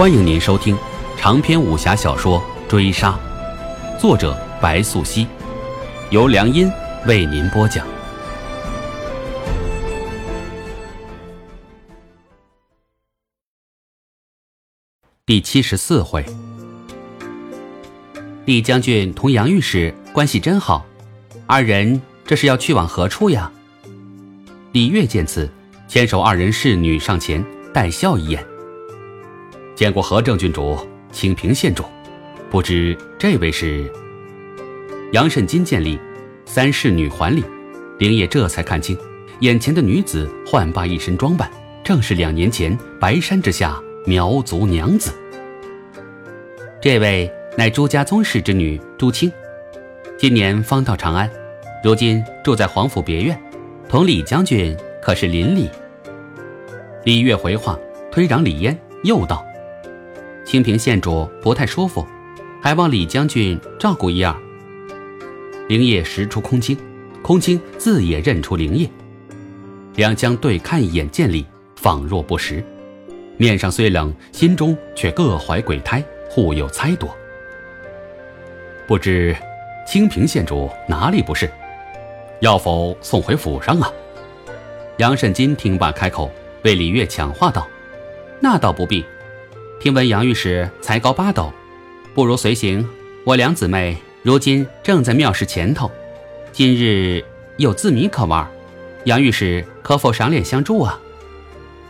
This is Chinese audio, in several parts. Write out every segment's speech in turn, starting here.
欢迎您收听长篇武侠小说《追杀》，作者白素熙，由良音为您播讲。第七十四回，李将军同杨御史关系真好，二人这是要去往何处呀？李月见此，牵手二人侍女上前，带笑一眼。见过何正郡主、清平县主，不知这位是？杨慎金见礼，三侍女还礼，灵业这才看清，眼前的女子焕发一身装扮，正是两年前白山之下苗族娘子。这位乃朱家宗室之女朱清，今年方到长安，如今住在皇府别院。同李将军可是邻里？李月回话，推攘李嫣，又道：“清平县主不太舒服，还望李将军照顾一二。”灵叶识出空青，空青自也认出灵叶，两将对看一眼，见礼，仿若不识，面上虽冷，心中却各怀鬼胎，互有猜度。不知清平县主哪里不是？要否送回府上啊？杨慎金听罢开口，为李月抢话道：“那倒不必。听闻杨御史才高八斗，不如随行。我两姊妹如今正在庙事前头，今日有字谜可玩，杨御史可否赏脸相助啊？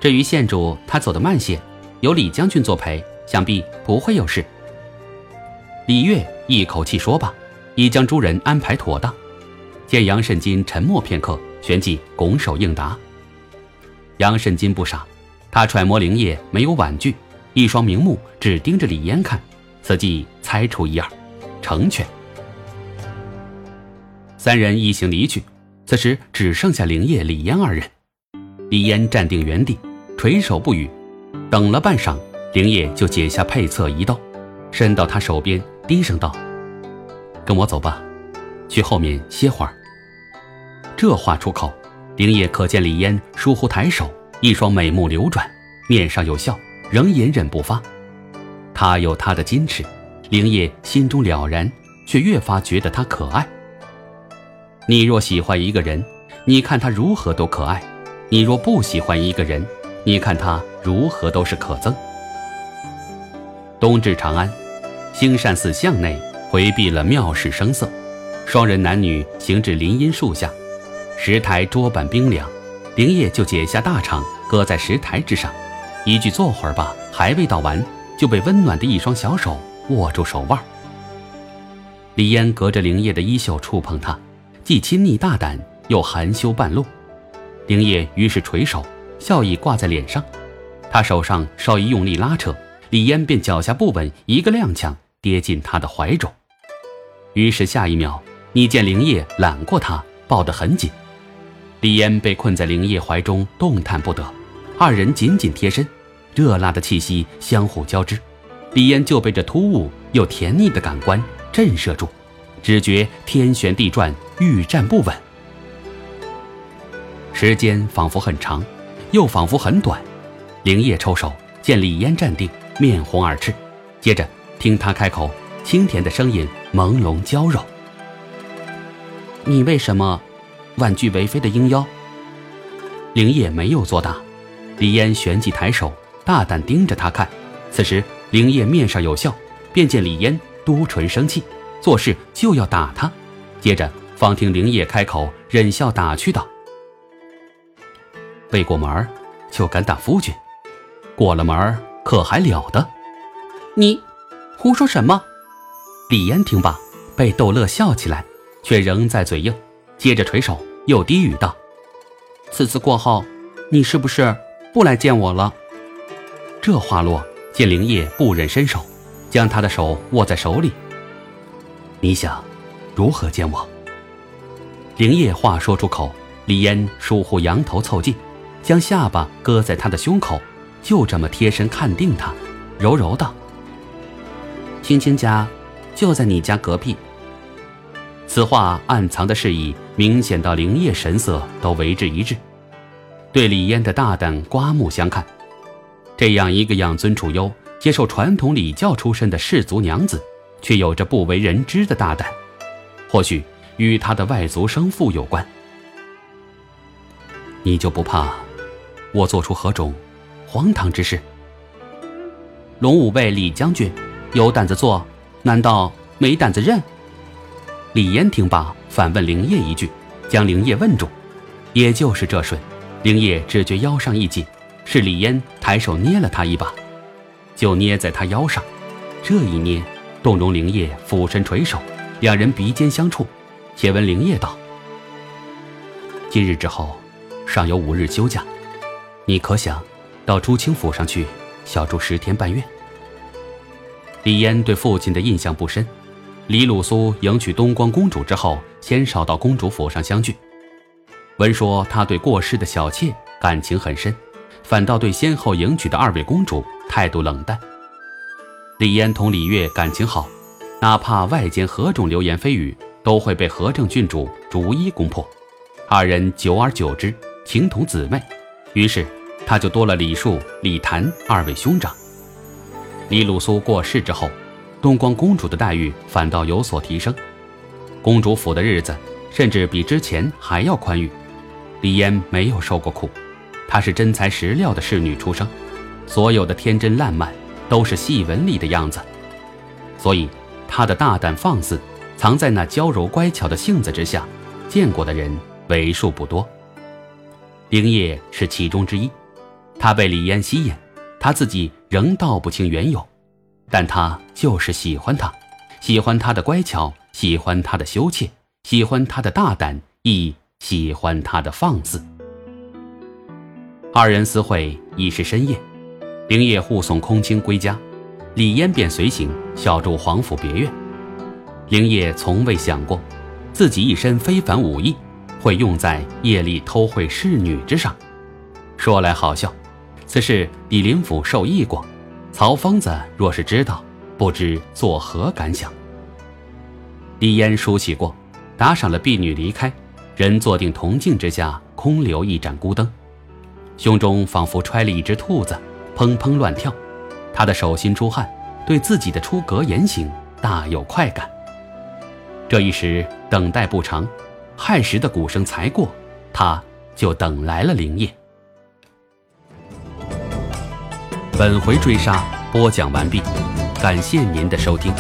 至于县主，他走得慢些，有李将军作陪，想必不会有事。”李月一口气说罢，已将诸人安排妥当。见杨慎金沉默片刻，旋即拱手应答。杨慎金不傻，他揣摩灵叶没有婉拒，一双明目只盯着李嫣看，此计猜出一二，成全。三人一行离去，此时只剩下灵叶、李嫣二人。李嫣站定原地，垂手不语。等了半晌，灵叶就解下配册一道，伸到他手边，低声道：“跟我走吧，去后面歇会儿。”这话出口，灵叶可见李嫣疏忽抬手，一双美目流转，面上有笑，仍隐忍不发。他有他的矜持，灵叶心中了然，却越发觉得他可爱。你若喜欢一个人，你看他如何都可爱；你若不喜欢一个人，你看他如何都是可憎。东至长安，兴善寺巷内回避了庙事声色，双人男女行至林荫树下。石台桌板冰凉，灵叶就解下大氅搁在石台之上，一句坐会儿吧，还未道完，就被温暖的一双小手握住手腕。李嫣隔着灵叶的衣袖触碰他，既亲昵大胆，又含羞半露。灵叶于是垂手，笑意挂在脸上。他手上稍一用力拉扯，李嫣便脚下不稳，一个踉跄，跌进他的怀中。于是下一秒，你见灵叶揽过他，抱得很紧。李嫣被困在灵叶怀中，动弹不得。二人紧紧贴身，热辣的气息相互交织。李嫣就被这突兀又甜腻的感官震慑住，只觉天旋地转，欲站不稳。时间仿佛很长，又仿佛很短。灵叶抽手，见李嫣站定，面红耳赤。接着听他开口，清甜的声音朦胧娇柔：“你为什么？”婉拒为妃的鹰妖，灵叶没有作答。李嫣旋即抬手，大胆盯着他看。此时灵叶面上有笑，便见李嫣嘟唇生气，做事就要打他。接着方听灵叶开口，忍笑打趣道：“未过门就敢打夫君，过了门可还了得？你胡说什么？”李嫣听罢，被逗乐笑起来，却仍在嘴硬。接着垂手，又低语道：“此次过后，你是不是不来见我了？”这话落，见灵叶不忍伸手，将他的手握在手里。你想如何见我？灵叶话说出口，李嫣疏忽扬头凑近，将下巴搁在他的胸口，就这么贴身看定他，柔柔道：“青青家就在你家隔壁。”此话暗藏的示意，明显到灵叶神色都为之一滞，对李嫣的大胆刮目相看。这样一个养尊处优、接受传统礼教出身的氏族娘子，却有着不为人知的大胆，或许与她的外族生父有关。你就不怕我做出何种荒唐之事？龙武卫李将军有胆子做，难道没胆子认？李嫣听罢，反问灵叶一句，将灵叶问住。也就是这瞬，灵叶只觉腰上一紧，是李嫣抬手捏了他一把，就捏在他腰上。这一捏，动容灵叶俯身垂手，两人鼻尖相触。且闻灵叶道：“今日之后，尚有五日休假，你可想到朱清府上去小住十天半月？”李嫣对父亲的印象不深。李鲁苏迎娶东光公主之后，鲜少到公主府上相聚。闻说他对过世的小妾感情很深，反倒对先后迎娶的二位公主态度冷淡。李嫣同李月感情好，哪怕外间何种流言蜚语，都会被何正郡主逐一攻破。二人久而久之，情同姊妹，于是他就多了李树、李谭二位兄长。李鲁苏过世之后，东光公主的待遇反倒有所提升，公主府的日子甚至比之前还要宽裕。李嫣没有受过苦，她是真材实料的侍女出生，所有的天真烂漫都是戏文里的样子，所以她的大胆放肆藏在那娇柔乖巧的性子之下，见过的人为数不多。灵叶是其中之一，他被李嫣吸引，他自己仍道不清缘由，但他就是喜欢她，喜欢她的乖巧，喜欢她的羞怯，喜欢她的大胆亦。喜欢他的放肆。二人私会已是深夜，灵叶护送空清归家，李嫣便随行小住皇府别院。灵叶从未想过，自己一身非凡武艺会用在夜里偷窥侍女之上。说来好笑，此事比林府受益过。曹疯子若是知道，不知作何感想。李嫣梳洗过，打赏了婢女离开。人坐定铜镜之下，空留一盏孤灯，胸中仿佛揣了一只兔子，砰砰乱跳。他的手心出汗，对自己的出格言行大有快感。这一时等待不长，亥时的鼓声才过，他就等来了灵叶。本回追杀播讲完毕，感谢您的收听。